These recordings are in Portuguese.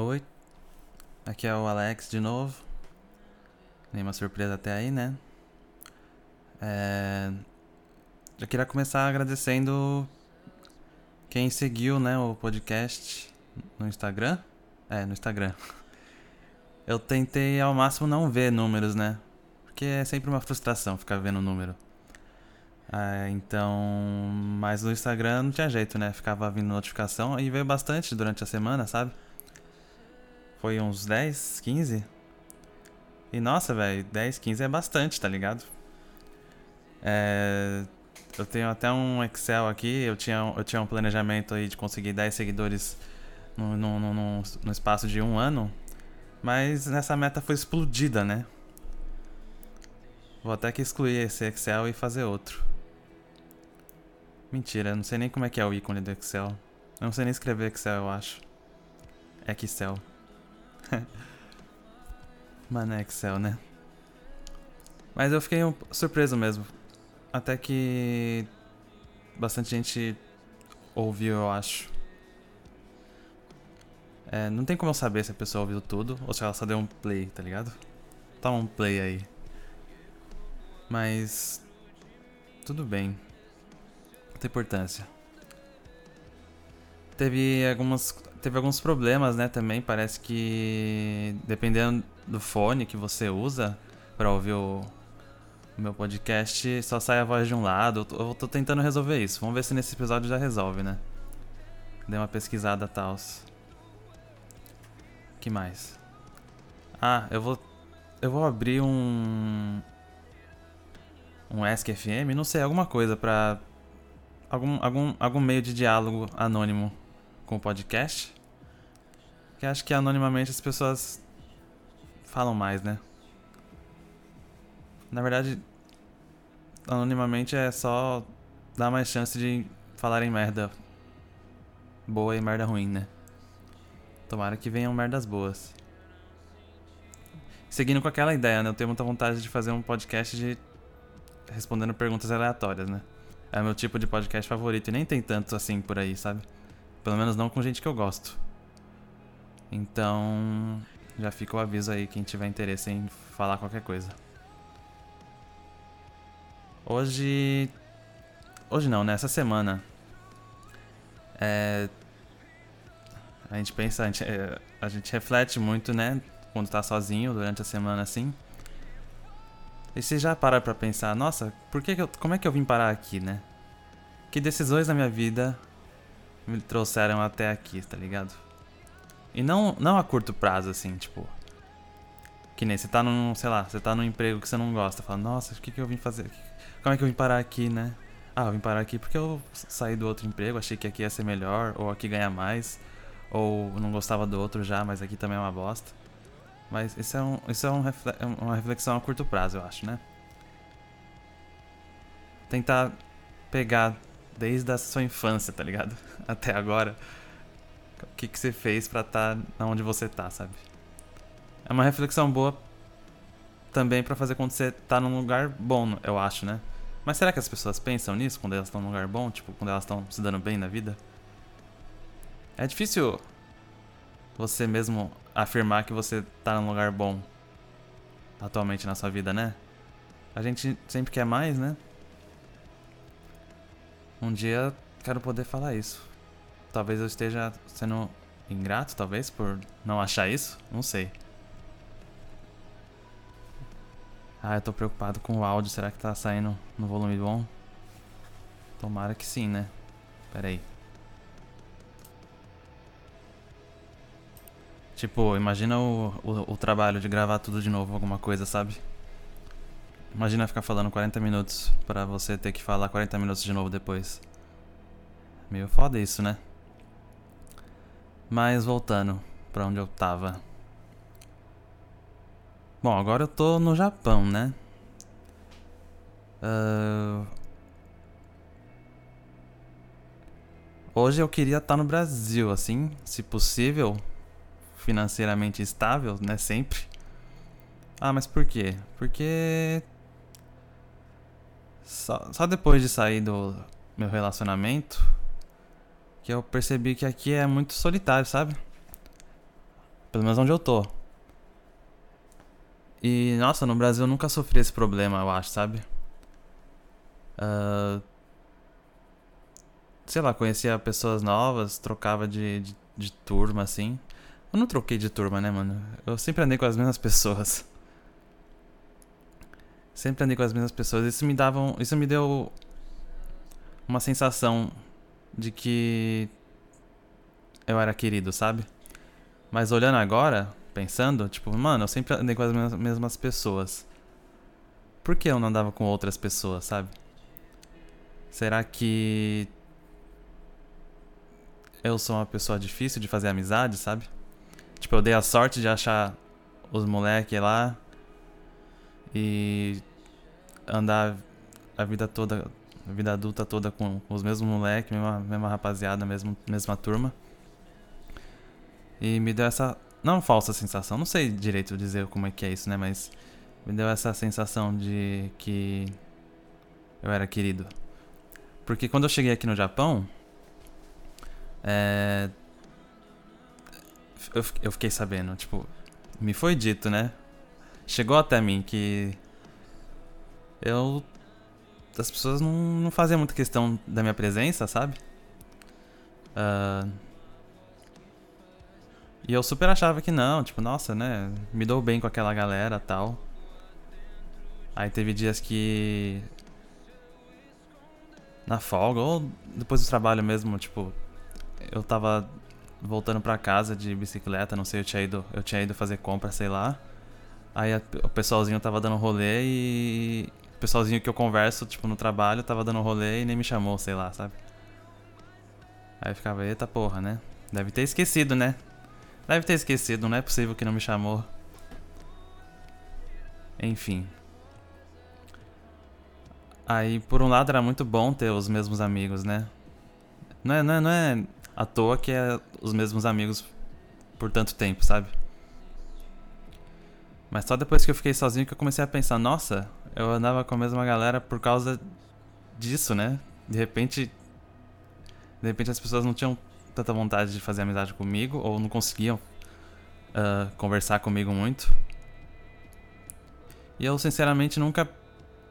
Oi, aqui é o Alex de novo. Nenhuma surpresa até aí, né? É... Eu queria começar agradecendo quem seguiu né, o podcast no Instagram. É, no Instagram. Eu tentei ao máximo não ver números, né? Porque é sempre uma frustração ficar vendo número. É, então. Mas no Instagram não tinha jeito, né? Ficava vindo notificação e veio bastante durante a semana, sabe? Foi uns 10, 15. E nossa, velho, 10, 15 é bastante, tá ligado? É, eu tenho até um Excel aqui, eu tinha, eu tinha um planejamento aí de conseguir 10 seguidores no, no, no, no espaço de um ano. Mas nessa meta foi explodida, né? Vou até que excluir esse Excel e fazer outro. Mentira, não sei nem como é que é o ícone do Excel. Eu não sei nem escrever Excel, eu acho. Excel. Mano, é Excel, né? Mas eu fiquei um, surpreso mesmo. Até que bastante gente ouviu, eu acho. É, não tem como eu saber se a pessoa ouviu tudo ou se ela só deu um play, tá ligado? Toma um play aí. Mas. Tudo bem. Não tem importância. Teve algumas teve alguns problemas, né, também. Parece que dependendo do fone que você usa para ouvir o, o, meu podcast, só sai a voz de um lado. Eu tô, eu tô, tentando resolver isso. Vamos ver se nesse episódio já resolve, né? Dei uma pesquisada tal. Que mais? Ah, eu vou eu vou abrir um um Ask FM, não sei, alguma coisa para algum, algum, algum meio de diálogo anônimo com o podcast. Que acho que anonimamente as pessoas falam mais, né? Na verdade, anonimamente é só dar mais chance de falarem merda boa e merda ruim, né? Tomara que venham merdas boas. Seguindo com aquela ideia, né? Eu tenho muita vontade de fazer um podcast de respondendo perguntas aleatórias, né? É o meu tipo de podcast favorito e nem tem tanto assim por aí, sabe? Pelo menos não com gente que eu gosto. Então, já fica o aviso aí quem tiver interesse em falar qualquer coisa. Hoje. Hoje não, nessa né? semana. É. A gente pensa, a gente, é, a gente reflete muito, né? Quando tá sozinho durante a semana assim. E você já para pra pensar, nossa, por que, que eu, como é que eu vim parar aqui, né? Que decisões na minha vida me trouxeram até aqui, tá ligado? E não, não a curto prazo, assim, tipo. Que nem você tá num, sei lá, você tá num emprego que você não gosta. Fala, nossa, o que, que eu vim fazer? Como é que eu vim parar aqui, né? Ah, eu vim parar aqui porque eu saí do outro emprego, achei que aqui ia ser melhor, ou aqui ganha mais, ou não gostava do outro já, mas aqui também é uma bosta. Mas isso é, um, isso é um é uma reflexão a curto prazo, eu acho, né? Tentar pegar desde a sua infância, tá ligado? Até agora. O que, que você fez pra estar tá onde você tá, sabe? É uma reflexão boa também para fazer quando você tá num lugar bom, eu acho, né? Mas será que as pessoas pensam nisso quando elas estão num lugar bom? Tipo, quando elas estão se dando bem na vida? É difícil você mesmo afirmar que você tá num lugar bom atualmente na sua vida, né? A gente sempre quer mais, né? Um dia quero poder falar isso. Talvez eu esteja sendo ingrato, talvez, por não achar isso. Não sei. Ah, eu tô preocupado com o áudio. Será que tá saindo no volume bom? Tomara que sim, né? Pera aí. Tipo, imagina o, o, o, trabalho de gravar tudo de novo, alguma coisa, sabe? Imagina ficar falando 40 minutos para você ter que falar 40 minutos de novo depois. Meio foda isso, né? Mas voltando para onde eu tava. Bom, agora eu tô no Japão, né? Uh... Hoje eu queria estar tá no Brasil, assim, se possível, financeiramente estável, né? Sempre. Ah, mas por quê? Porque. Só, só depois de sair do meu relacionamento que eu percebi que aqui é muito solitário, sabe? Pelo menos onde eu tô. E, nossa, no Brasil eu nunca sofri esse problema, eu acho, sabe? Uh, sei lá, conhecia pessoas novas, trocava de, de, de, turma, assim. Eu não troquei de turma, né, mano? Eu sempre andei com as mesmas pessoas. Sempre andei com as mesmas pessoas. Isso me dava. Isso me deu uma sensação de que eu era querido, sabe? Mas olhando agora, pensando, tipo, mano, eu sempre andei com as mesmas pessoas. Por que eu não andava com outras pessoas, sabe? Será que eu sou uma pessoa difícil de fazer amizade, sabe? Tipo, eu dei a sorte de achar os moleques lá e andar a vida toda, a vida adulta toda com, os mesmos moleques, mesma, mesma rapaziada, mesmo, mesma turma. E me deu essa, não falsa sensação, não sei direito dizer como é que é isso, né? Mas me deu essa sensação de que eu era querido. Porque quando eu cheguei aqui no Japão, é, eu, eu fiquei sabendo, tipo, me foi dito, né? Chegou até mim que eu. As pessoas não, não faziam muita questão da minha presença, sabe? Uh, e eu super achava que não, tipo, nossa, né? Me dou bem com aquela galera tal. Aí teve dias que na folga ou depois do trabalho mesmo, tipo, eu tava voltando para casa de bicicleta, não sei, eu tinha ido, eu tinha ido fazer compra, sei lá. Aí a, o pessoalzinho tava dando rolê e o pessoalzinho que eu converso, tipo, no trabalho, tava dando rolê e nem me chamou, sei lá, sabe? Aí eu ficava, eita porra, né? Deve ter esquecido, né? Deve ter esquecido, não é possível que não me chamou. Enfim. Aí, por um lado, era muito bom ter os mesmos amigos, né? Não é, não é, não é à toa que é os mesmos amigos por tanto tempo, sabe? Mas só depois que eu fiquei sozinho que eu comecei a pensar, nossa, eu andava com a mesma galera por causa disso, né? De repente. De repente as pessoas não tinham tanta vontade de fazer amizade comigo, ou não conseguiam uh, conversar comigo muito. E eu sinceramente nunca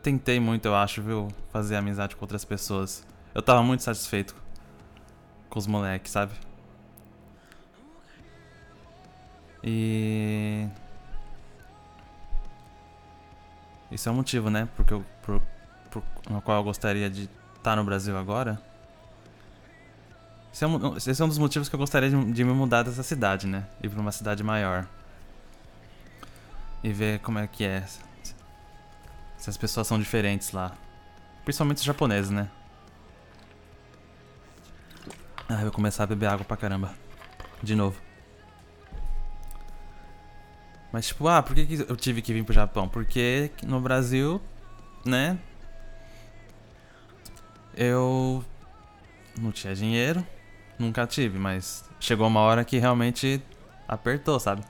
tentei muito, eu acho, viu? Fazer amizade com outras pessoas. Eu tava muito satisfeito com os moleques, sabe? E. Isso é um motivo, né? Porque eu, por, no qual eu gostaria de estar no Brasil agora. Esse é, um, esse é um dos motivos que eu gostaria de, de me mudar dessa cidade, né? Ir pra uma cidade maior. E ver como é que é se as pessoas são diferentes lá. Principalmente os japoneses, né? Ah, eu vou começar a beber água pra caramba. De novo. Mas tipo, ah, por que, que eu tive que vir pro Japão? Porque no Brasil, né? Eu não tinha dinheiro. Nunca tive, mas chegou uma hora que realmente apertou, sabe?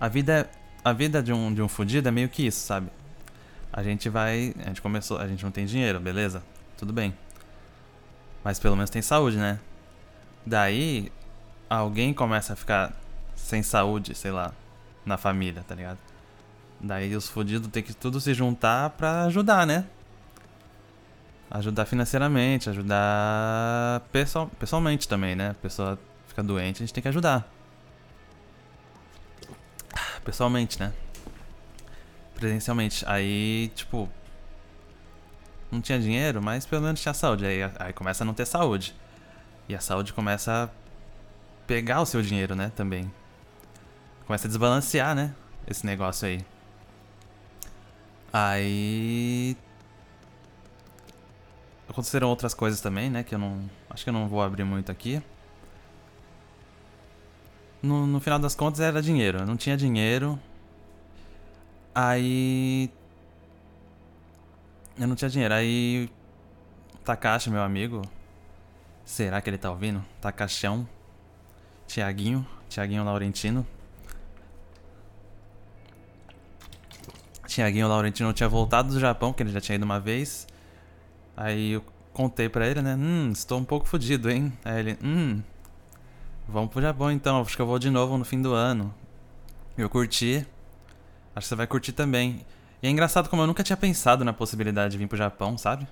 A vida é a vida de um, de um fudido é meio que isso, sabe? A gente vai. A gente começou. A gente não tem dinheiro, beleza? Tudo bem. Mas pelo menos tem saúde, né? Daí, alguém começa a ficar sem saúde, sei lá, na família, tá ligado? Daí os fudidos tem que tudo se juntar pra ajudar, né? Ajudar financeiramente, ajudar pessoal, pessoalmente também, né? A pessoa fica doente, a gente tem que ajudar pessoalmente, né? Presencialmente. Aí, tipo. Não tinha dinheiro, mas pelo menos tinha saúde. Aí, aí começa a não ter saúde. E a saúde começa a pegar o seu dinheiro, né? Também. Começa a desbalancear, né? Esse negócio aí. Aí. Aconteceram outras coisas também, né? Que eu não. Acho que eu não vou abrir muito aqui no, no final das contas era dinheiro. Eu não tinha dinheiro. Aí. Eu não tinha dinheiro. Aí. Takashi, meu amigo. Será que ele tá ouvindo? Takashão. Tiaguinho. Tiaguinho Laurentino. Tiaguinho Laurentino tinha voltado do Japão, que ele já tinha ido uma vez. Aí eu contei pra ele, né? Hum, estou um pouco fodido, hein? Aí ele, hum, Vamos pro Japão então, acho que eu vou de novo no fim do ano. Eu curti. Acho que você vai curtir também. E é engraçado como eu nunca tinha pensado na possibilidade de vir pro Japão, sabe?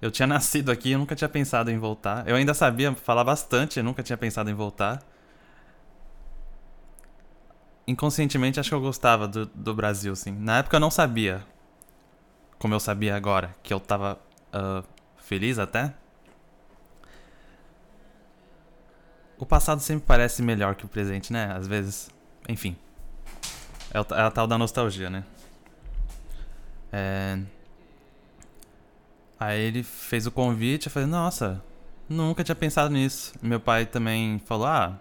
Eu tinha nascido aqui, eu nunca tinha pensado em voltar. Eu ainda sabia falar bastante, eu nunca tinha pensado em voltar. Inconscientemente, acho que eu gostava do, do Brasil, sim. Na época eu não sabia, como eu sabia agora, que eu tava uh, feliz até. O passado sempre parece melhor que o presente, né? Às vezes. Enfim. É, é a tal da nostalgia, né? É... Aí ele fez o convite, eu falei, nossa, nunca tinha pensado nisso. Meu pai também falou, ah,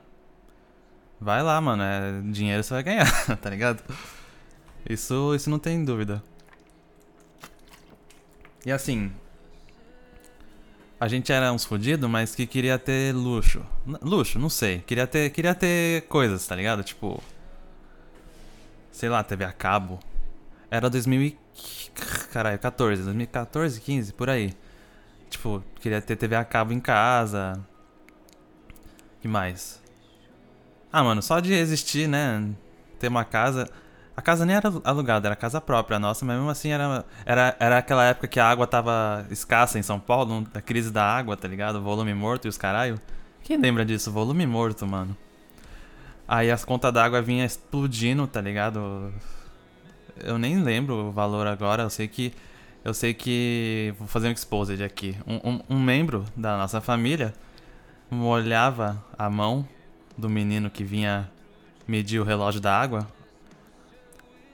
vai lá, mano, é, dinheiro você vai ganhar, tá ligado? Isso, isso não tem dúvida. E assim, a gente era uns fodidos, mas que queria ter luxo. Luxo, não sei. Queria ter, queria ter coisas, tá ligado? Tipo, sei lá, TV a cabo. Era 2015 caralho, 14, 2014, 15, por aí. Tipo, queria ter TV a cabo em casa. que mais? Ah, mano, só de existir, né? Ter uma casa. A casa nem era alugada, era casa própria nossa, mas mesmo assim era, era, era aquela época que a água tava escassa em São Paulo, da crise da água, tá ligado? Volume morto e os caralho. Quem lembra disso? Volume morto, mano. Aí as contas d'água vinha explodindo, tá ligado? Eu nem lembro o valor agora, eu sei que. Eu sei que. Vou fazer um exposed aqui. Um, um, um membro da nossa família molhava a mão do menino que vinha medir o relógio da água.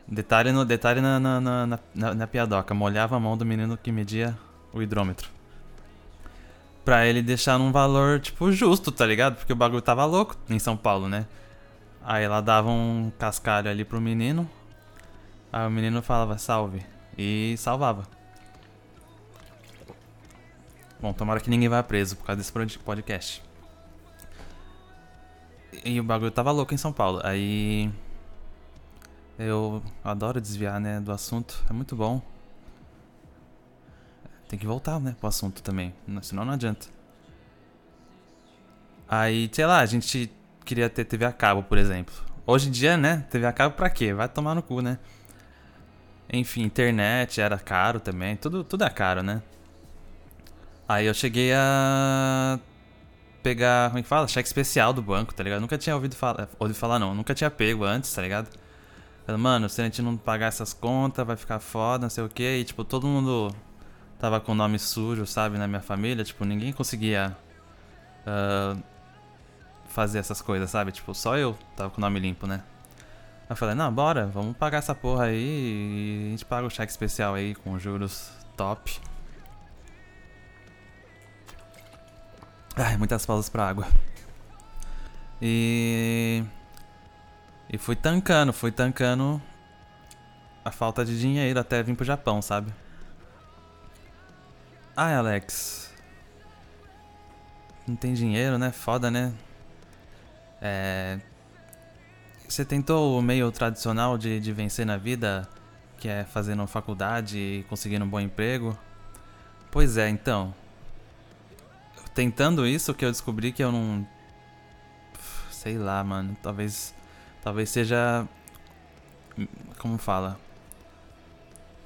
Detalhe, no, detalhe na, na, na, na, na piadoca. Molhava a mão do menino que media o hidrômetro. Pra ele deixar num valor, tipo, justo, tá ligado? Porque o bagulho tava louco em São Paulo, né? Aí ela dava um cascalho ali pro menino. Aí o menino falava salve e salvava. Bom, tomara que ninguém vá preso por causa desse podcast. E o bagulho tava louco em São Paulo. Aí. Eu adoro desviar, né, do assunto. É muito bom. Tem que voltar, né, pro assunto também. Senão não adianta. Aí, sei lá, a gente queria ter TV a cabo, por exemplo. Hoje em dia, né, TV a cabo pra quê? Vai tomar no cu, né? Enfim, internet era caro também. Tudo, tudo é caro, né? Aí eu cheguei a pegar, como é que fala? Cheque especial do banco, tá ligado? Nunca tinha ouvido falar, ouvido falar não, nunca tinha pego antes, tá ligado? Mano, se a gente não pagar essas contas, vai ficar foda, não sei o que. E tipo, todo mundo tava com nome sujo, sabe, na minha família. Tipo, ninguém conseguia uh, fazer essas coisas, sabe? Tipo, só eu tava com nome limpo, né? Eu falei, não, bora, vamos pagar essa porra aí e a gente paga o cheque especial aí com juros top. Ai, muitas pausas pra água. E. E fui tancando, fui tancando a falta de dinheiro até vir pro Japão, sabe? Ai, Alex. Não tem dinheiro, né? Foda, né? É. Você tentou o meio tradicional de, de vencer na vida, que é fazendo faculdade e conseguindo um bom emprego? Pois é, então. Tentando isso que eu descobri que eu não. Sei lá, mano. Talvez. Talvez seja. Como fala?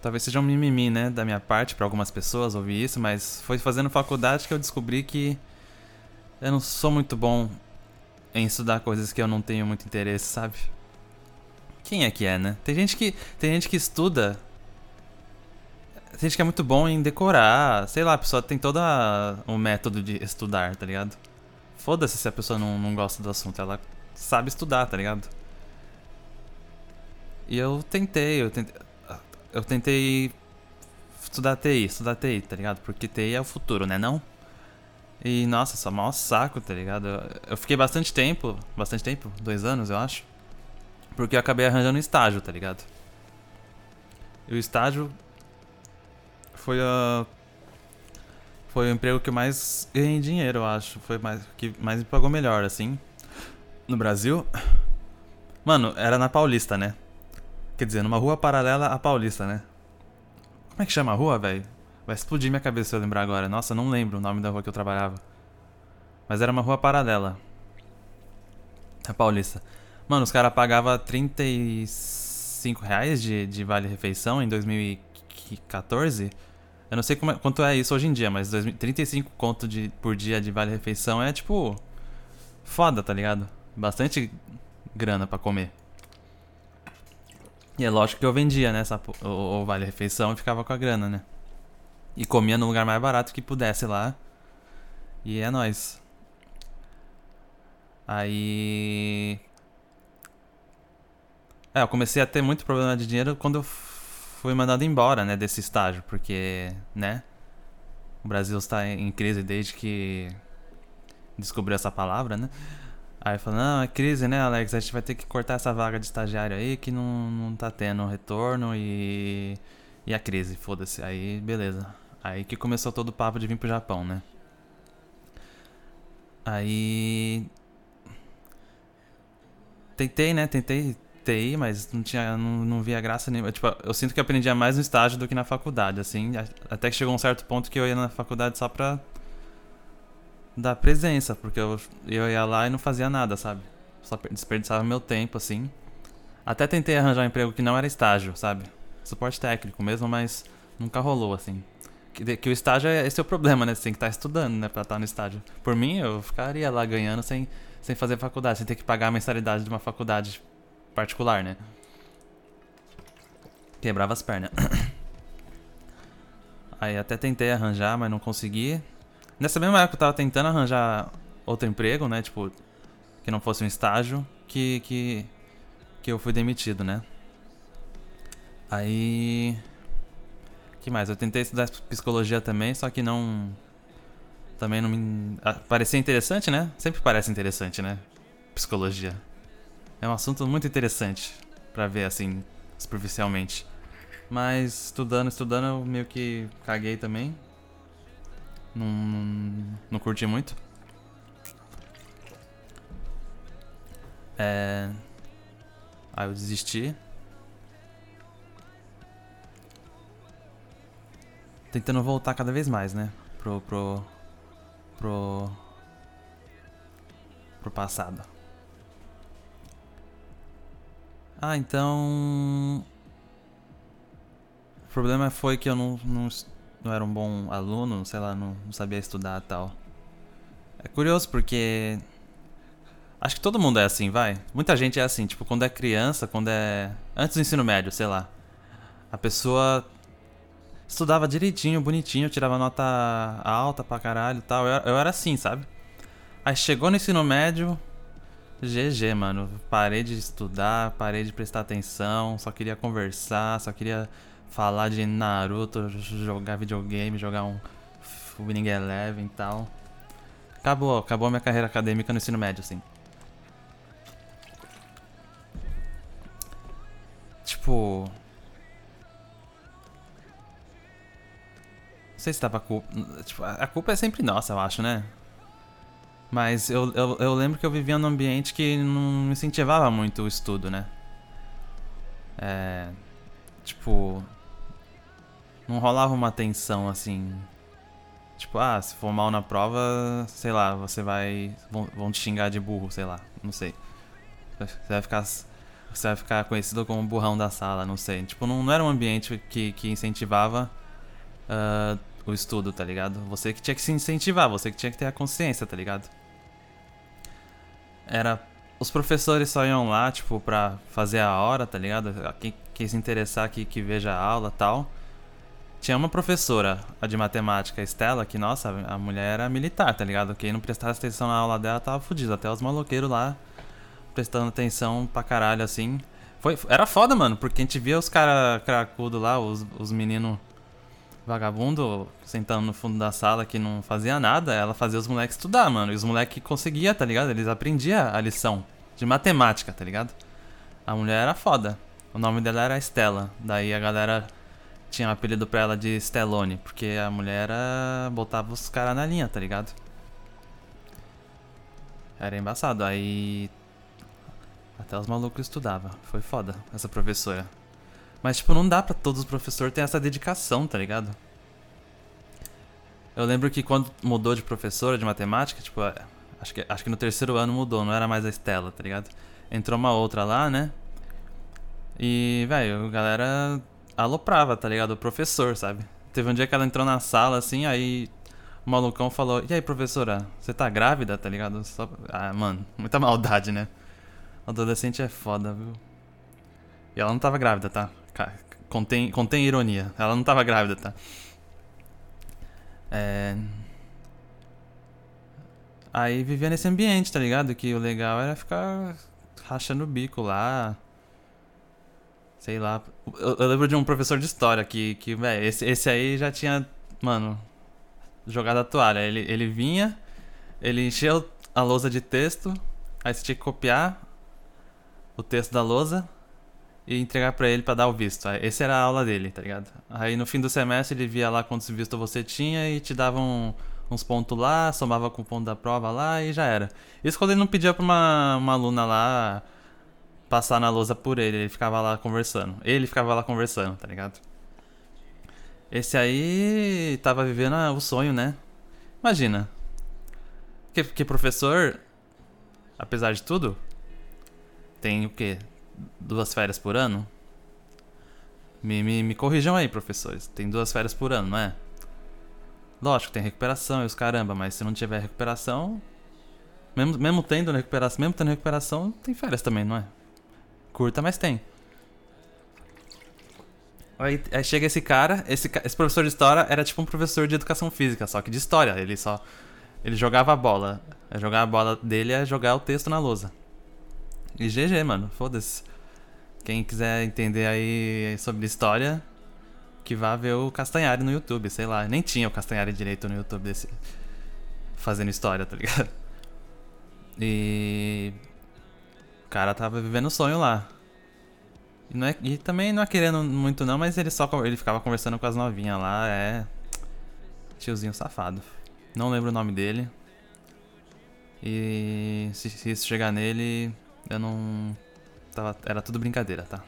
Talvez seja um mimimi, né? Da minha parte, para algumas pessoas ouvir isso, mas foi fazendo faculdade que eu descobri que. Eu não sou muito bom em estudar coisas que eu não tenho muito interesse, sabe? Quem é que é, né? Tem gente que, tem gente que estuda. Tem gente que é muito bom em decorar. Sei lá, a pessoa tem todo um método de estudar, tá ligado? Foda-se se a pessoa não, não gosta do assunto. Ela sabe estudar, tá ligado? E eu tentei, eu tentei. Eu tentei estudar TI, estudar TI, tá ligado? Porque TI é o futuro, né? Não? E nossa, só mau saco, tá ligado? Eu fiquei bastante tempo, bastante tempo, dois anos eu acho. Porque eu acabei arranjando um estágio, tá ligado? E o estágio foi a. Foi o emprego que eu mais ganhei dinheiro, eu acho. Foi mais que mais me pagou melhor, assim. No Brasil. Mano, era na Paulista, né? Quer dizer, numa rua paralela à Paulista, né? Como é que chama a rua, velho? Vai explodir minha cabeça se eu lembrar agora. Nossa, não lembro o nome da rua que eu trabalhava. Mas era uma rua paralela. A Paulista. Mano, os caras pagavam 35 reais de, de vale-refeição em 2014. Eu não sei como é, quanto é isso hoje em dia, mas 2000, 35 conto de, por dia de vale-refeição é tipo. Foda, tá ligado? Bastante grana para comer. E é lógico que eu vendia, né? Essa, o, o vale-refeição e ficava com a grana, né? E comia no lugar mais barato que pudesse lá. E é nóis. Aí. É, eu comecei a ter muito problema de dinheiro quando eu fui mandado embora, né, desse estágio, porque, né, o Brasil está em crise desde que descobriu essa palavra, né? Aí falou, não, é crise, né, Alex? A gente vai ter que cortar essa vaga de estagiário aí que não, não tá tendo retorno e. E a crise, foda-se. Aí, beleza. Aí que começou todo o papo de vir pro Japão, né? Aí. Tentei, né? Tentei TI, mas não tinha, não, não via graça nenhuma. Tipo, eu sinto que aprendia mais no estágio do que na faculdade, assim. Até que chegou um certo ponto que eu ia na faculdade só pra dar presença, porque eu, eu ia lá e não fazia nada, sabe? Só desperdiçava meu tempo, assim. Até tentei arranjar um emprego que não era estágio, sabe? Suporte técnico mesmo, mas nunca rolou, assim. Que, o estágio é esse é o problema, né? Você tem que estar tá estudando, né? Pra estar no estágio. Por mim, eu ficaria lá ganhando sem, sem fazer faculdade, sem ter que pagar a mensalidade de uma faculdade particular, né? Quebrava as pernas. Aí até tentei arranjar, mas não consegui. Nessa mesma época eu tava tentando arranjar outro emprego, né? Tipo, que não fosse um estágio, que, que, que eu fui demitido, né? Aí. Que mais? Eu tentei estudar psicologia também, só que não. Também não me. Ah, parecia interessante, né? Sempre parece interessante, né? Psicologia. É um assunto muito interessante para ver assim, superficialmente. Mas estudando, estudando, eu meio que caguei também. Não, não, não curti muito. É... Aí eu desisti. Tentando voltar cada vez mais, né? Pro. pro. pro. pro passado. Ah, então. O problema foi que eu não, não, não era um bom aluno, sei lá, não, não sabia estudar tal. É curioso porque. Acho que todo mundo é assim, vai. Muita gente é assim, tipo, quando é criança, quando é. Antes do ensino médio, sei lá. A pessoa estudava direitinho, bonitinho, tirava nota alta pra caralho e tal. Eu, eu era assim, sabe? Aí chegou no ensino médio, GG, mano. Parei de estudar, parei de prestar atenção, só queria conversar, só queria falar de Naruto, jogar videogame, jogar um Winning Eleven e tal. Acabou, acabou minha carreira acadêmica no ensino médio, assim. Tipo. Sei se tava culpa. Tipo, a culpa é sempre nossa, eu acho, né? Mas eu, eu, eu lembro que eu vivia num ambiente que não incentivava muito o estudo, né? É. Tipo. Não rolava uma tensão assim. Tipo, ah, se for mal na prova, sei lá, você vai. Vão, vão te xingar de burro, sei lá, não sei. Você vai ficar. Você vai ficar conhecido como burrão da sala, não sei. Tipo, não, não era um ambiente que, que incentivava uh, o estudo, tá ligado? Você que tinha que se incentivar, você que tinha que ter a consciência, tá ligado? Era. Os professores só iam lá, tipo, pra fazer a hora, tá ligado? Quem, quem se interessar aqui que veja a aula tal. Tinha uma professora, a de matemática, Estela, que, nossa, a mulher era militar, tá ligado? Quem não prestasse atenção na aula dela tava fudido. Até os maloqueiros lá prestando atenção pra caralho, assim. Foi, era foda, mano, porque a gente via os caras cracudos lá, os, os meninos vagabundo sentando no fundo da sala que não fazia nada, ela fazia os moleques estudar, mano. E os moleques conseguiam, tá ligado? Eles aprendiam a lição de matemática, tá ligado? A mulher era foda. O nome dela era Estela. Daí a galera tinha um apelido pra ela de Stellone, porque a mulher era... botava os caras na linha, tá ligado? Era embaçado. Aí. Até os malucos estudavam. Foi foda, essa professora. Mas, tipo, não dá pra todos os professores terem essa dedicação, tá ligado? Eu lembro que quando mudou de professora de matemática, tipo, Acho que, acho que no terceiro ano mudou, não era mais a Estela, tá ligado? Entrou uma outra lá, né? E, velho, a galera aloprava, tá ligado? O professor, sabe? Teve um dia que ela entrou na sala, assim, aí o malucão falou: E aí, professora, você tá grávida, tá ligado? Só... Ah, mano, muita maldade, né? Adolescente é foda, viu? E ela não tava grávida, tá? Contém, contém ironia. Ela não tava grávida, tá? É. Aí vivia nesse ambiente, tá ligado? Que o legal era ficar rachando o bico lá. Sei lá. Eu, eu lembro de um professor de história que, que velho, esse, esse aí já tinha, mano, jogado a toalha. Ele, ele vinha, ele enchia a lousa de texto, aí você tinha que copiar o texto da lousa e entregar para ele para dar o visto. Essa era a aula dele, tá ligado? Aí no fim do semestre ele via lá quantos vistos você tinha e te dava um, uns pontos lá, somava com o ponto da prova lá e já era. Isso quando ele não pedia pra uma, uma aluna lá passar na lousa por ele, ele ficava lá conversando. Ele ficava lá conversando, tá ligado? Esse aí tava vivendo o sonho, né? Imagina. Que, que professor, apesar de tudo, tem o quê? Duas férias por ano? Me, me, me corrijam aí, professores. Tem duas férias por ano, não é? Lógico, tem recuperação e os caramba, mas se não tiver recuperação. Mesmo, mesmo tendo recuperação, mesmo tendo recuperação, tem férias também, não é? Curta, mas tem. Aí, aí, chega esse cara, esse, esse professor de história era tipo um professor de educação física, só que de história. Ele só. Ele jogava a bola. Jogar a bola dele é jogar o texto na lousa. E GG, mano. Foda-se. Quem quiser entender aí sobre história, que vá ver o Castanhari no YouTube, sei lá. Nem tinha o Castanhari direito no YouTube desse. Fazendo história, tá ligado? E. O cara tava vivendo o sonho lá. E, é, e também não é querendo muito não, mas ele só ele ficava conversando com as novinhas lá, é. Tiozinho safado. Não lembro o nome dele. E se, se isso chegar nele, eu não. Tava, era tudo brincadeira, tá?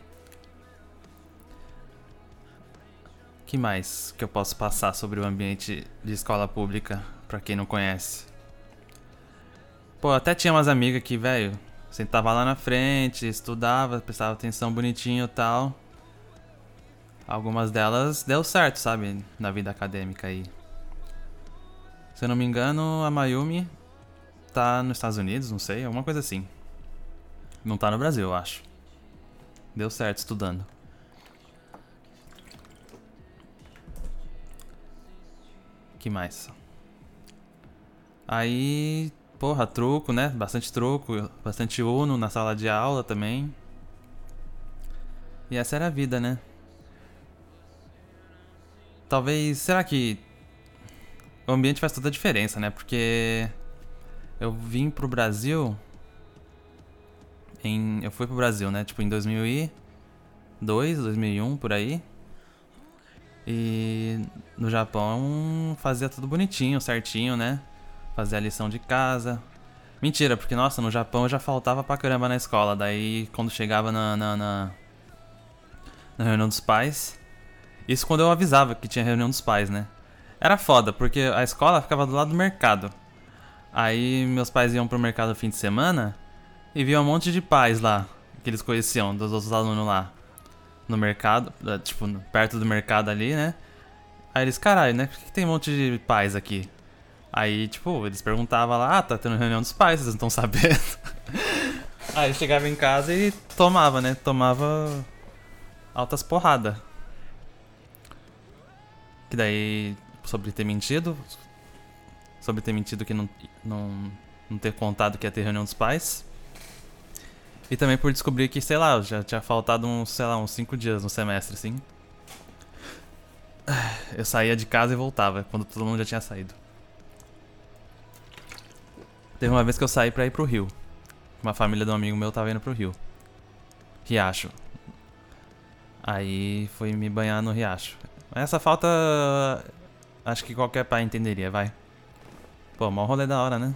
que mais que eu posso passar sobre o ambiente de escola pública para quem não conhece? Pô, até tinha umas amigas que, velho, Sentava lá na frente, estudava, prestava atenção bonitinho e tal. Algumas delas deu certo, sabe? Na vida acadêmica aí. Se eu não me engano, a Mayumi tá nos Estados Unidos, não sei, alguma coisa assim. Não tá no Brasil, eu acho. Deu certo estudando. que mais? Aí porra, truco, né? Bastante truco, bastante Uno na sala de aula também. E essa era a vida, né? Talvez. Será que. O ambiente faz toda a diferença, né? Porque. Eu vim pro Brasil. Em, eu fui pro Brasil, né? Tipo em 2002, 2001, por aí. E no Japão fazia tudo bonitinho, certinho, né? fazer a lição de casa. Mentira, porque nossa, no Japão eu já faltava pra caramba na escola. Daí quando chegava na, na, na, na reunião dos pais. Isso quando eu avisava que tinha reunião dos pais, né? Era foda, porque a escola ficava do lado do mercado. Aí meus pais iam pro mercado no fim de semana e viam um monte de pais lá, que eles conheciam, dos outros alunos lá. No mercado, tipo, perto do mercado ali, né? Aí eles, caralho, né? Por que tem um monte de pais aqui? Aí, tipo, eles perguntavam lá, ah, tá tendo reunião dos pais, vocês não estão sabendo. Aí chegava em casa e tomava, né? Tomava altas porradas. Que daí, sobre ter mentido, sobre ter mentido que não, não, não ter contado que ia ter reunião dos pais. E também por descobrir que, sei lá, já tinha faltado uns, sei lá, uns 5 dias no semestre, assim. Eu saía de casa e voltava, quando todo mundo já tinha saído. Teve uma vez que eu saí pra ir pro Rio. Uma família de um amigo meu tava indo pro Rio. Riacho. Aí fui me banhar no riacho. Essa falta. Acho que qualquer pai entenderia, vai. Pô, mó rolê da hora, né?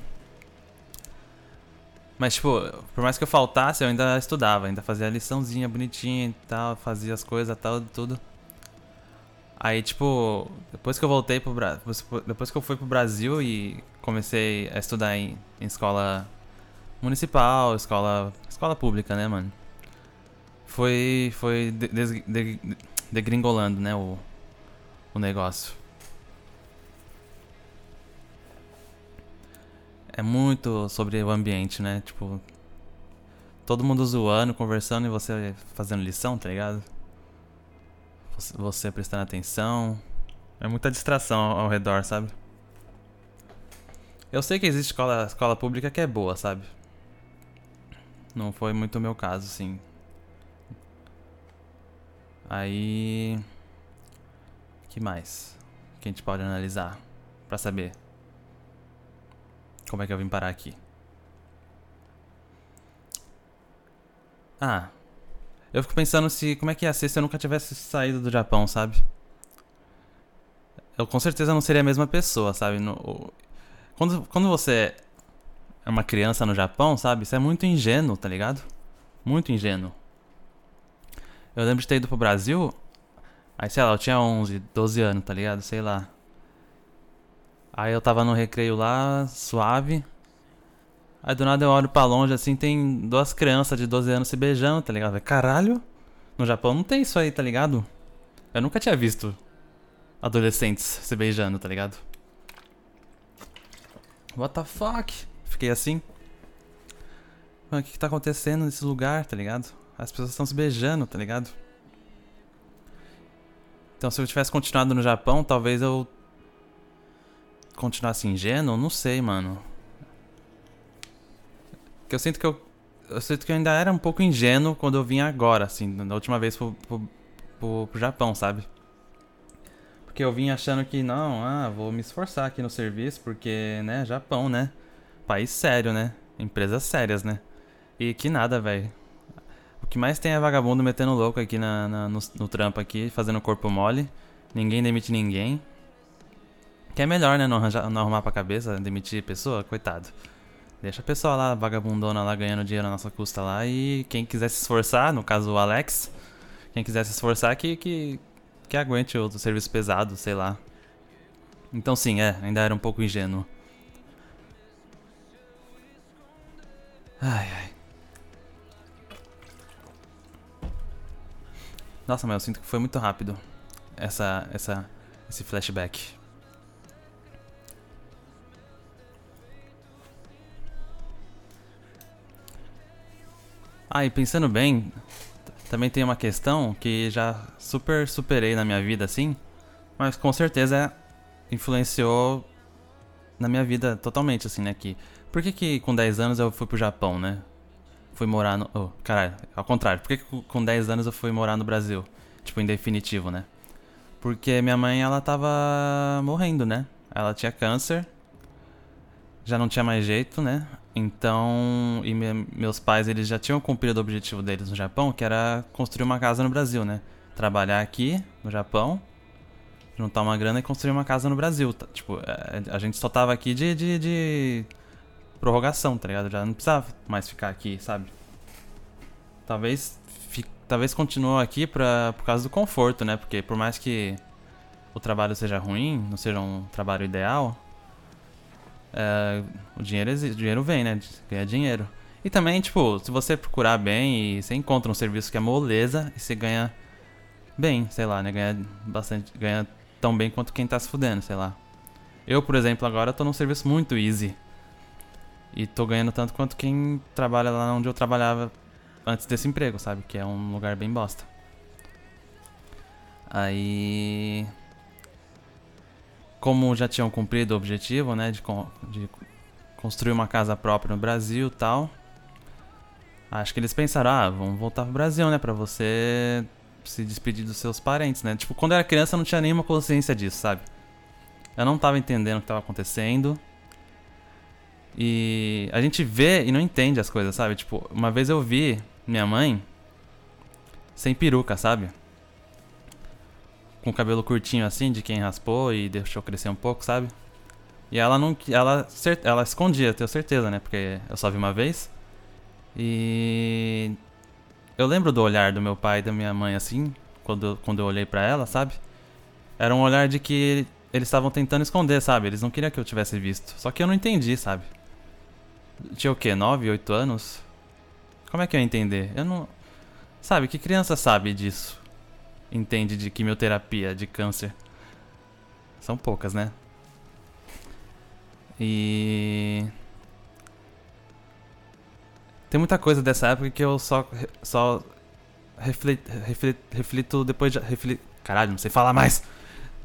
Mas, tipo, por mais que eu faltasse, eu ainda estudava, ainda fazia a liçãozinha bonitinha e tal, fazia as coisas tal, tudo. Aí, tipo, depois que eu voltei pro Brasil. Depois que eu fui pro Brasil e comecei a estudar em, em escola municipal, escola. escola pública, né, mano? Foi. Foi des, de, degringolando, né, o, o negócio. É muito sobre o ambiente, né? Tipo. Todo mundo zoando, conversando e você fazendo lição, tá ligado? você prestando atenção. É muita distração ao redor, sabe? Eu sei que existe escola, escola pública que é boa, sabe? Não foi muito o meu caso, sim. Aí. que mais? Que a gente pode analisar para saber como é que eu vim parar aqui? Ah, eu fico pensando se como é que ia ser se eu nunca tivesse saído do Japão, sabe? Eu com certeza não seria a mesma pessoa, sabe? No, quando, quando você é uma criança no Japão, sabe? Você é muito ingênuo, tá ligado? Muito ingênuo. Eu lembro de ter ido pro Brasil. Aí, sei lá, eu tinha 11, 12 anos, tá ligado? Sei lá. Aí eu tava no recreio lá, suave. Aí do nada eu olho pra longe assim, tem duas crianças de 12 anos se beijando, tá ligado? Caralho, no Japão não tem isso aí, tá ligado? Eu nunca tinha visto adolescentes se beijando, tá ligado? What the fuck? Fiquei assim. Mano, o que, que tá acontecendo nesse lugar, tá ligado? As pessoas estão se beijando, tá ligado? Então se eu tivesse continuado no Japão, talvez eu continuasse ingênuo, não sei, mano. Que eu sinto que eu. Eu sinto que eu ainda era um pouco ingênuo quando eu vim agora, assim, na última vez pro, pro, pro, pro Japão, sabe? Porque eu vim achando que, não, ah, vou me esforçar aqui no serviço, porque, né, Japão, né? País sério, né? Empresas sérias, né? E que nada, velho. O que mais tem é vagabundo metendo louco aqui na, na no, no, trampo aqui, fazendo corpo mole. Ninguém demite ninguém. Que é melhor, né? Não, arranjar, não arrumar pra cabeça, demitir pessoa, coitado. Deixa a pessoa lá, vagabundona lá, ganhando dinheiro na nossa custa lá. E quem quiser se esforçar, no caso o Alex, quem quiser se esforçar, que, que, que aguente o serviço pesado, sei lá. Então sim, é, ainda era um pouco ingênuo. Ai, ai. Nossa, mas eu sinto que foi muito rápido essa, essa, esse flashback. Ah, e pensando bem, também tem uma questão que já super superei na minha vida, assim, mas com certeza influenciou na minha vida totalmente, assim, né? Que, por que, que com 10 anos eu fui pro Japão, né? Fui morar no. Oh, caralho, ao contrário, por que, que com 10 anos eu fui morar no Brasil? Tipo, em definitivo, né? Porque minha mãe, ela tava morrendo, né? Ela tinha câncer, já não tinha mais jeito, né? Então, e me, meus pais eles já tinham cumprido o objetivo deles no Japão, que era construir uma casa no Brasil, né? Trabalhar aqui no Japão, juntar uma grana e construir uma casa no Brasil. Tá? Tipo, a, é, a, gente só tava aqui de, de, de, prorrogação, tá ligado? Já não precisava mais ficar aqui, sabe? Talvez, fi, talvez continue aqui pra, por causa do conforto, né? Porque por mais que o trabalho seja ruim, não seja um trabalho ideal, é, o, dinheiro, o dinheiro vem, né? Ganha dinheiro. E também, tipo, se você procurar bem e você encontra um serviço que é moleza e você ganha bem, sei lá, né? Ganha bastante. Ganha tão bem quanto quem tá se fudendo, sei lá. Eu, por exemplo, agora tô num serviço muito easy. E tô ganhando tanto quanto quem trabalha lá onde eu trabalhava antes desse emprego, sabe? Que é um lugar bem bosta. Aí como já tinham cumprido o objetivo, né, de, de construir uma casa própria no Brasil, tal, acho que eles pensaram, ah, vamos voltar pro Brasil, né, para você se despedir dos seus parentes, né? Tipo, quando eu era criança eu não tinha nenhuma consciência disso, sabe? Eu não tava entendendo o que tava acontecendo. E a gente vê e não entende as coisas, sabe? Tipo, uma vez eu vi minha mãe sem peruca, sabe? Com o cabelo curtinho assim, de quem raspou e deixou crescer um pouco, sabe? E ela não. Ela, ela escondia, tenho certeza, né? Porque eu só vi uma vez. E. Eu lembro do olhar do meu pai e da minha mãe assim, quando, quando eu olhei para ela, sabe? Era um olhar de que eles estavam tentando esconder, sabe? Eles não queriam que eu tivesse visto. Só que eu não entendi, sabe? Tinha o quê? 9, 8 anos? Como é que eu ia entender? Eu não. Sabe, que criança sabe disso? Entende de quimioterapia, de câncer? São poucas, né? E. Tem muita coisa dessa época que eu só, só reflito, reflito, reflito depois de. Reflito, caralho, não sei falar mais.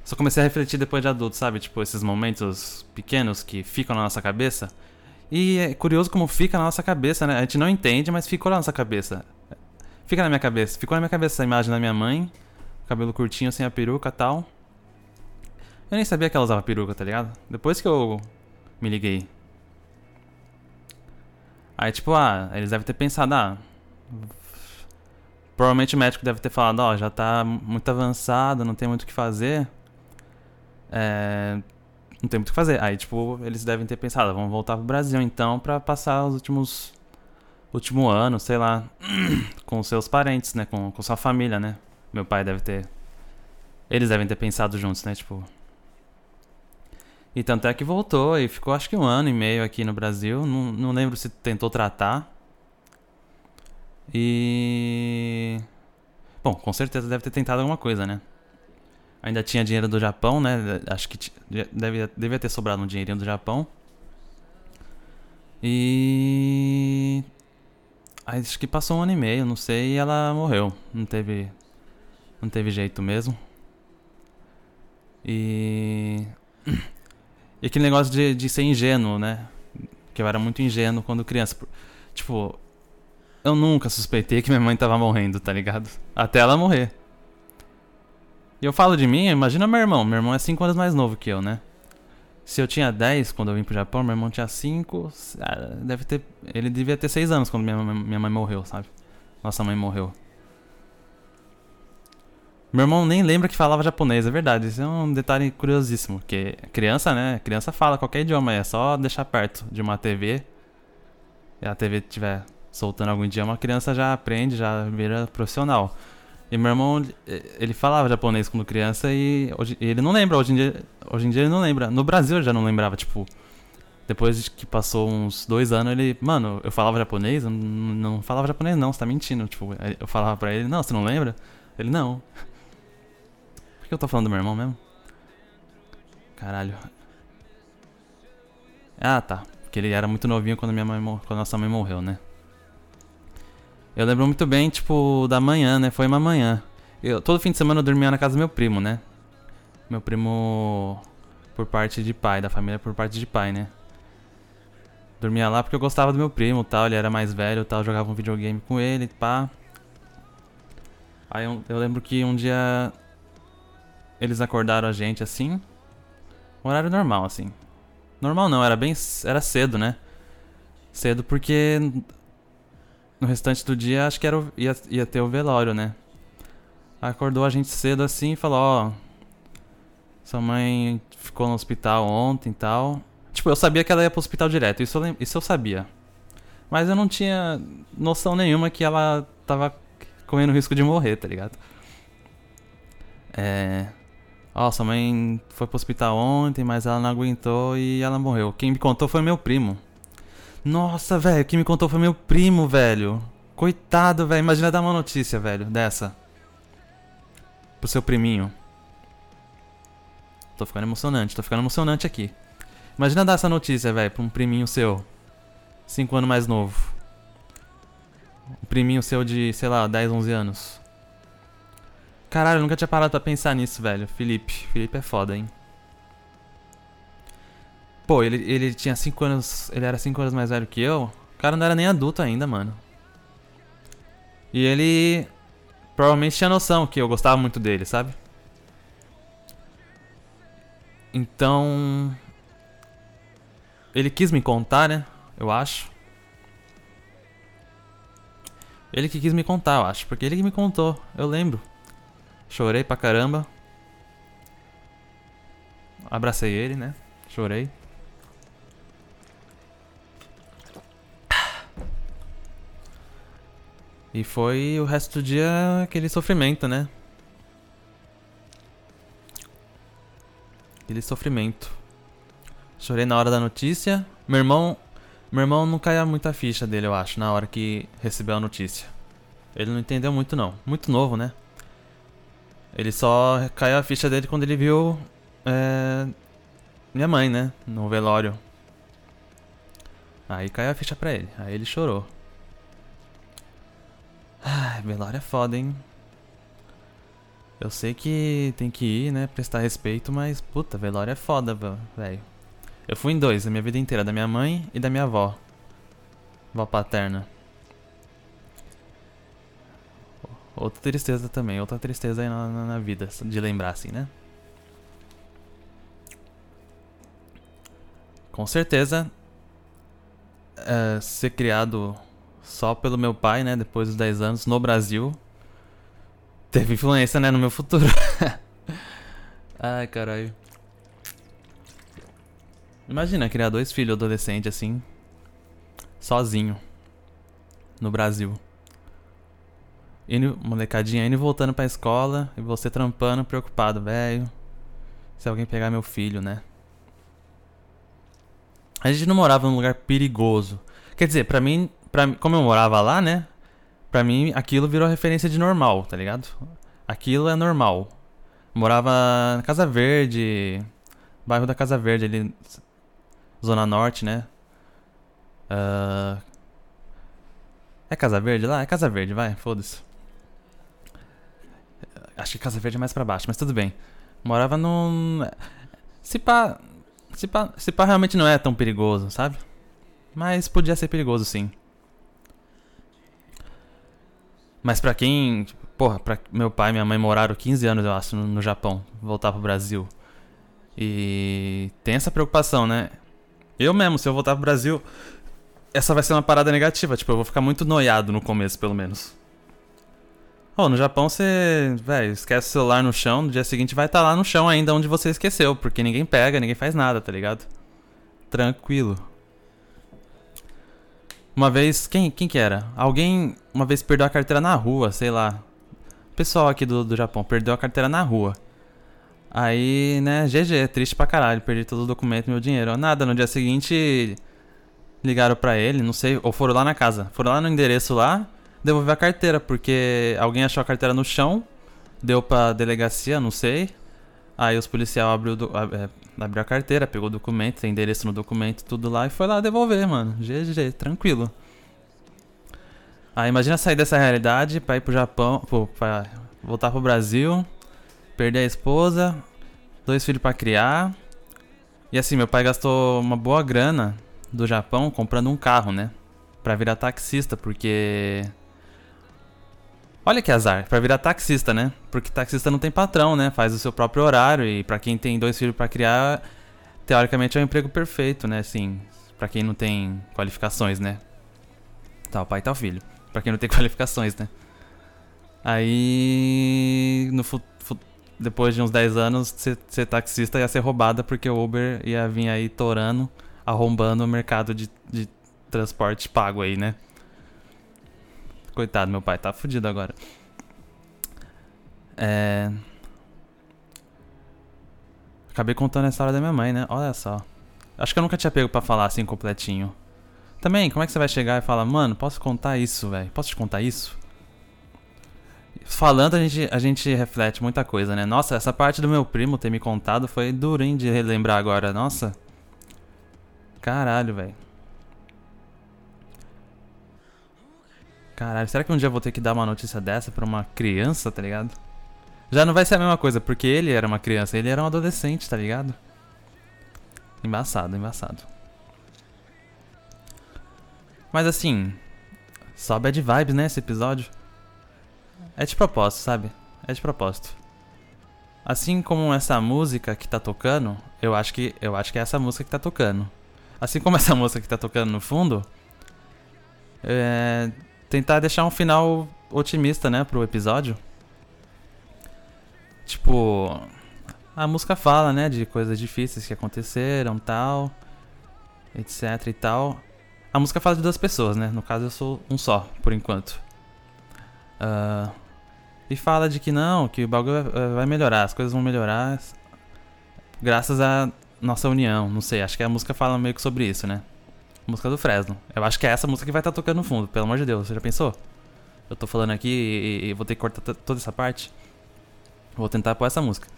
Só comecei a refletir depois de adulto, sabe? Tipo, esses momentos pequenos que ficam na nossa cabeça. E é curioso como fica na nossa cabeça, né? A gente não entende, mas ficou na nossa cabeça. Fica na minha cabeça. Ficou na minha cabeça essa imagem da minha mãe, cabelo curtinho, sem a peruca tal. Eu nem sabia que ela usava peruca, tá ligado? Depois que eu me liguei. Aí, tipo, ah, eles devem ter pensado, ah. Provavelmente o médico deve ter falado, ó, oh, já tá muito avançado, não tem muito o que fazer. É, não tem muito o que fazer. Aí, tipo, eles devem ter pensado, vamos voltar pro Brasil então para passar os últimos último ano, sei lá, com seus parentes, né, com, com sua família, né? Meu pai deve ter eles devem ter pensado juntos, né, tipo. E tanto é que voltou e ficou acho que um ano e meio aqui no Brasil, não, não lembro se tentou tratar. E Bom, com certeza deve ter tentado alguma coisa, né? Ainda tinha dinheiro do Japão, né? Acho que devia, devia ter sobrado um dinheirinho do Japão. E. Acho que passou um ano e meio, não sei, e ela morreu. Não teve. Não teve jeito mesmo. E. E aquele negócio de, de ser ingênuo, né? Que eu era muito ingênuo quando criança. Tipo, eu nunca suspeitei que minha mãe tava morrendo, tá ligado? Até ela morrer. E eu falo de mim, imagina meu irmão. Meu irmão é 5 anos mais novo que eu, né? Se eu tinha 10 quando eu vim pro Japão, meu irmão tinha 5. Ah, deve ter. Ele devia ter 6 anos quando minha, minha mãe morreu, sabe? Nossa mãe morreu. Meu irmão nem lembra que falava japonês, é verdade. Isso é um detalhe curiosíssimo. Porque criança, né? Criança fala qualquer idioma, é só deixar perto de uma TV. E a TV estiver soltando algum idioma, a criança já aprende, já vira profissional. E meu irmão, ele falava japonês quando criança e hoje, ele não lembra, hoje em, dia, hoje em dia ele não lembra. No Brasil ele já não lembrava, tipo, depois que passou uns dois anos, ele, mano, eu falava japonês? Eu não, falava japonês não, você tá mentindo. Tipo, eu falava pra ele, não, você não lembra? Ele, não. Por que eu tô falando do meu irmão mesmo? Caralho. Ah, tá. Porque ele era muito novinho quando, minha mãe, quando nossa mãe morreu, né? Eu lembro muito bem, tipo, da manhã, né? Foi uma manhã. Eu, todo fim de semana eu dormia na casa do meu primo, né? Meu primo por parte de pai, da família por parte de pai, né? Dormia lá porque eu gostava do meu primo tal, ele era mais velho tal, jogava um videogame com ele, pá. Aí eu, eu lembro que um dia eles acordaram a gente assim. Horário normal, assim. Normal não, era bem. Era cedo, né? Cedo porque no restante do dia, acho que era o, ia, ia ter o velório, né? Acordou a gente cedo assim e falou: Ó, sua mãe ficou no hospital ontem e tal. Tipo, eu sabia que ela ia pro hospital direto, isso eu, isso eu sabia. Mas eu não tinha noção nenhuma que ela tava correndo risco de morrer, tá ligado? É. Ó, sua mãe foi pro hospital ontem, mas ela não aguentou e ela morreu. Quem me contou foi meu primo. Nossa, velho, quem me contou foi meu primo, velho. Coitado, velho. Imagina dar uma notícia, velho, dessa. Pro seu priminho. Tô ficando emocionante, tô ficando emocionante aqui. Imagina dar essa notícia, velho, pra um priminho seu. Cinco anos mais novo. Um priminho seu de, sei lá, 10, 11 anos. Caralho, eu nunca tinha parado pra pensar nisso, velho. Felipe. Felipe é foda, hein? Pô, ele, ele tinha 5 anos. Ele era 5 anos mais velho que eu. O cara não era nem adulto ainda, mano. E ele. Provavelmente tinha noção que eu gostava muito dele, sabe? Então. Ele quis me contar, né? Eu acho. Ele que quis me contar, eu acho. Porque ele que me contou. Eu lembro. Chorei pra caramba. Abracei ele, né? Chorei. E foi o resto do dia aquele sofrimento, né? aquele sofrimento. Chorei na hora da notícia. Meu irmão, meu irmão não caiu muita ficha dele, eu acho, na hora que recebeu a notícia. Ele não entendeu muito não, muito novo, né? Ele só caiu a ficha dele quando ele viu é, minha mãe, né, no velório. Aí caiu a ficha pra ele, aí ele chorou. Ai, velório é foda, hein? Eu sei que tem que ir, né? Prestar respeito, mas puta, velório é foda, velho. Eu fui em dois a minha vida inteira, da minha mãe e da minha avó. Vó paterna. Outra tristeza também, outra tristeza aí na, na, na vida, de lembrar assim, né? Com certeza, é, ser criado só pelo meu pai, né, depois dos 10 anos, no Brasil, teve influência, né, no meu futuro. Ai, caralho. Imagina criar dois filhos adolescentes assim, sozinho, no Brasil. Indo, molecadinha indo voltando pra escola, e você trampando, preocupado, velho. Se alguém pegar meu filho, né? A gente não morava num lugar perigoso. Quer dizer, pra mim, pra, como eu morava lá, né? Pra mim, aquilo virou referência de normal, tá ligado? Aquilo é normal. Morava na Casa Verde, bairro da Casa Verde, ali, Zona Norte, né? Uh... É Casa Verde lá? É Casa Verde, vai, foda-se. Acho que Casa Verde é mais pra baixo, mas tudo bem. Morava num. Se pá. Se pá, se pá realmente não é tão perigoso, sabe? Mas podia ser perigoso sim. Mas pra quem. Porra, pra meu pai e minha mãe moraram 15 anos, eu acho, no, no Japão. Voltar pro Brasil. E tem essa preocupação, né? Eu mesmo, se eu voltar pro Brasil, essa vai ser uma parada negativa. Tipo, eu vou ficar muito noiado no começo, pelo menos. Oh, no Japão você, velho, esquece o celular no chão, no dia seguinte vai estar tá lá no chão ainda onde você esqueceu, porque ninguém pega, ninguém faz nada, tá ligado? Tranquilo. Uma vez, quem, quem que era? Alguém uma vez perdeu a carteira na rua, sei lá. O pessoal aqui do, do Japão perdeu a carteira na rua. Aí, né, GG, triste pra caralho, perdi todo o documento e meu dinheiro. Nada, no dia seguinte ligaram pra ele, não sei, ou foram lá na casa. Foram lá no endereço lá, devolver a carteira, porque alguém achou a carteira no chão, deu pra delegacia, não sei. Aí os policiais abriu, é, abriu a carteira, pegou o documento, tem endereço no documento, tudo lá e foi lá devolver, mano. GG, tranquilo. Aí imagina sair dessa realidade pra ir pro Japão, pô, pra voltar pro Brasil, perder a esposa, dois filhos para criar. E assim, meu pai gastou uma boa grana do Japão comprando um carro, né? Pra virar taxista, porque. Olha que azar, pra virar taxista, né? Porque taxista não tem patrão, né? Faz o seu próprio horário e para quem tem dois filhos para criar, teoricamente é um emprego perfeito, né? Assim, para quem não tem qualificações, né? Tá, o pai tá o filho. Pra quem não tem qualificações, né? Aí, no depois de uns 10 anos, ser, ser, taxista ia ser roubada porque o Uber ia vir aí torando, arrombando o mercado de, de transporte pago aí, né? Coitado, meu pai tá fudido agora. É. Acabei contando a história da minha mãe, né? Olha só. Acho que eu nunca tinha pego pra falar assim completinho. Também, como é que você vai chegar e falar, mano, posso contar isso, velho? Posso te contar isso? Falando, a gente, a gente reflete muita coisa, né? Nossa, essa parte do meu primo ter me contado foi durinho de relembrar agora. Nossa. Caralho, velho. Caralho, será que um dia eu vou ter que dar uma notícia dessa pra uma criança, tá ligado? Já não vai ser a mesma coisa, porque ele era uma criança, ele era um adolescente, tá ligado? Embaçado, embaçado. Mas assim, só bad vibes, né, esse episódio. É de propósito, sabe? É de propósito. Assim como essa música que tá tocando, eu acho que eu acho que é essa música que tá tocando. Assim como essa música que tá tocando no fundo, é tentar deixar um final otimista, né, pro episódio. Tipo, a música fala, né, de coisas difíceis que aconteceram, tal, etc e tal. A música fala de duas pessoas, né? No caso eu sou um só, por enquanto. Uh, e fala de que não, que o bagulho vai melhorar, as coisas vão melhorar. graças à nossa união, não sei, acho que a música fala meio que sobre isso, né? Música do Fresno. Eu acho que é essa música que vai estar tá tocando no fundo, pelo amor de Deus, você já pensou? Eu tô falando aqui e, e vou ter que cortar toda essa parte. Vou tentar pôr essa música.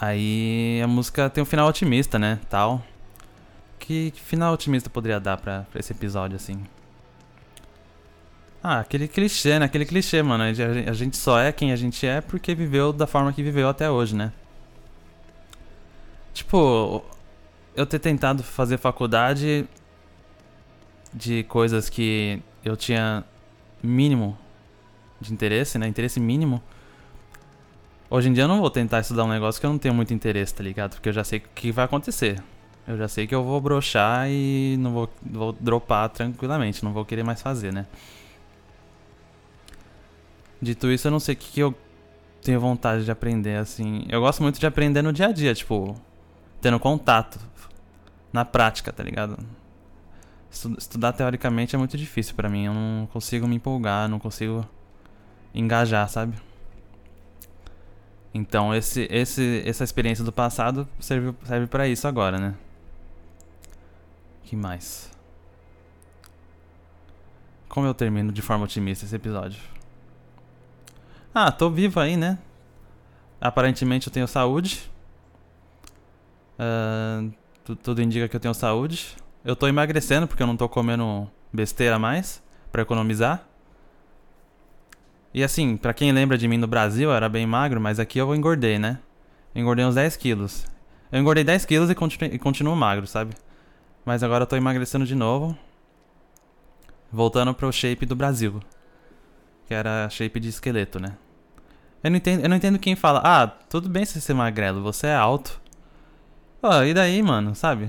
Aí a música tem um final otimista, né? Tal. Que, que final otimista poderia dar pra, pra, esse episódio, assim? Ah, aquele clichê, né? Aquele clichê, mano. A gente só é quem a gente é porque viveu da forma que viveu até hoje, né? Tipo, eu ter tentado fazer faculdade de coisas que eu tinha mínimo de interesse, né? Interesse mínimo. Hoje em dia eu não vou tentar estudar um negócio que eu não tenho muito interesse, tá ligado? Porque eu já sei o que vai acontecer. Eu já sei que eu vou brochar e não vou, vou dropar tranquilamente, não vou querer mais fazer, né? Dito isso, eu não sei o que, que eu tenho vontade de aprender, assim. Eu gosto muito de aprender no dia a dia, tipo, tendo contato na prática, tá ligado? Estudar teoricamente é muito difícil para mim. Eu não consigo me empolgar, não consigo engajar, sabe? Então esse, esse, essa experiência do passado serve, serve para isso agora, né? que mais? Como eu termino de forma otimista esse episódio? Ah, tô vivo aí, né? Aparentemente eu tenho saúde. Uh, tudo indica que eu tenho saúde. Eu tô emagrecendo porque eu não tô comendo besteira mais para economizar. E assim, para quem lembra de mim no Brasil, eu era bem magro, mas aqui eu engordei, né? Engordei uns 10 quilos. Eu engordei 10 quilos e, continu e continuo magro, sabe? Mas agora eu tô emagrecendo de novo. Voltando pro shape do Brasil. Que era shape de esqueleto, né? Eu não entendo, eu não entendo quem fala, ah, tudo bem se você ser magrelo, você é alto. Pô, e daí, mano, sabe?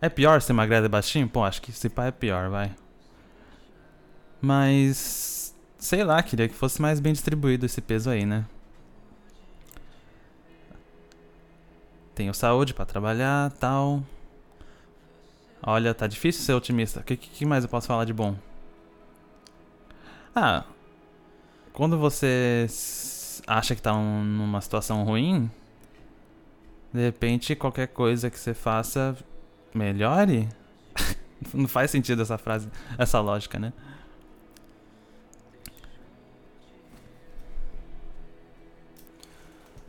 É pior ser magrelo e baixinho? Pô, acho que esse pá é pior, vai. Mas. Sei lá, queria que fosse mais bem distribuído esse peso aí, né? Tenho saúde para trabalhar tal. Olha, tá difícil ser otimista. O que, que mais eu posso falar de bom? Ah, quando você acha que tá um, numa situação ruim, de repente, qualquer coisa que você faça melhore. Não faz sentido essa frase, essa lógica, né?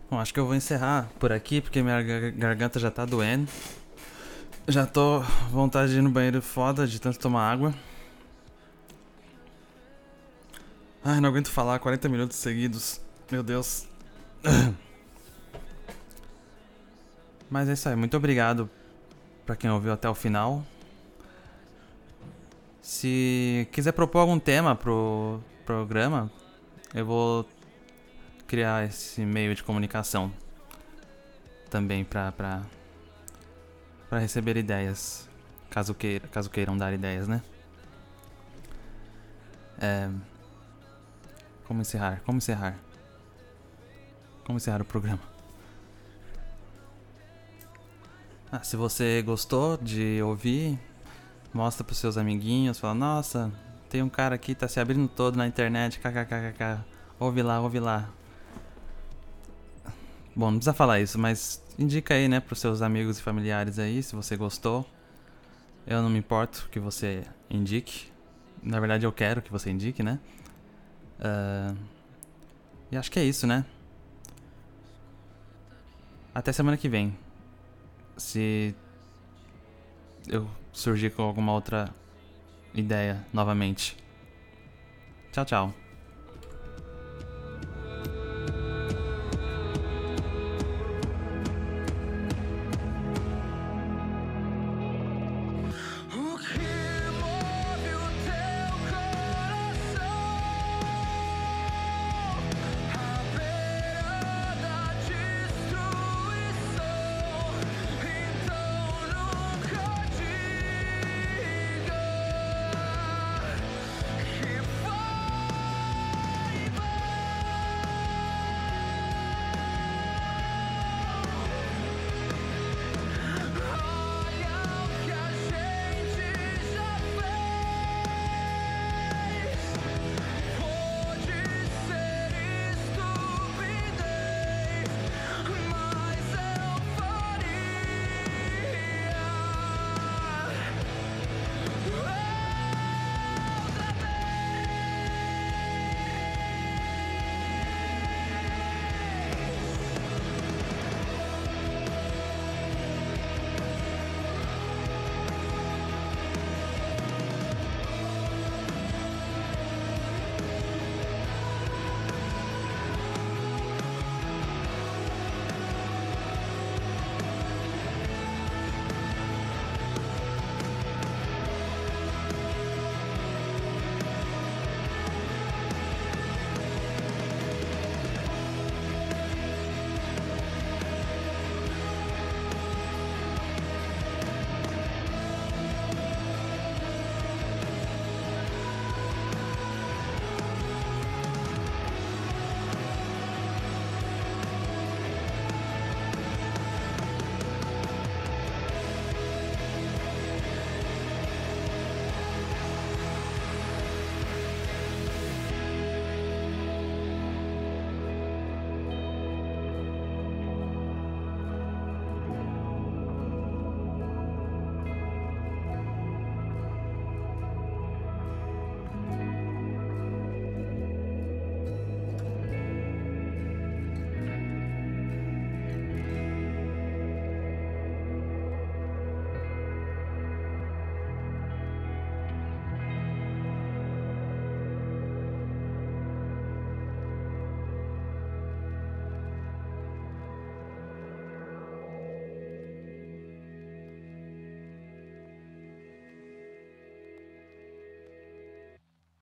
Bom, acho que eu vou encerrar por aqui porque minha garganta já tá doendo. Já tô vontade de ir no banheiro foda de tanto tomar água. Ai, não aguento falar 40 minutos seguidos. Meu Deus. Mas é isso aí. Muito obrigado para quem ouviu até o final. Se quiser propor algum tema pro programa, eu vou criar esse meio de comunicação também para para receber ideias, caso queira, caso queiram dar ideias, né? É... Como encerrar? Como encerrar? Como encerrar o programa? Ah, se você gostou de ouvir, mostra pros seus amiguinhos, fala, nossa, tem um cara aqui, tá se abrindo todo na internet, kkkk. Ouve lá, ouve lá. Bom, não precisa falar isso, mas indica aí, né, pros seus amigos e familiares aí, se você gostou. Eu não me importo que você indique. Na verdade, eu quero que você indique, né? Uh... E acho que é isso, né? Até semana que vem se eu surgir com alguma outra ideia novamente. Tchau, tchau.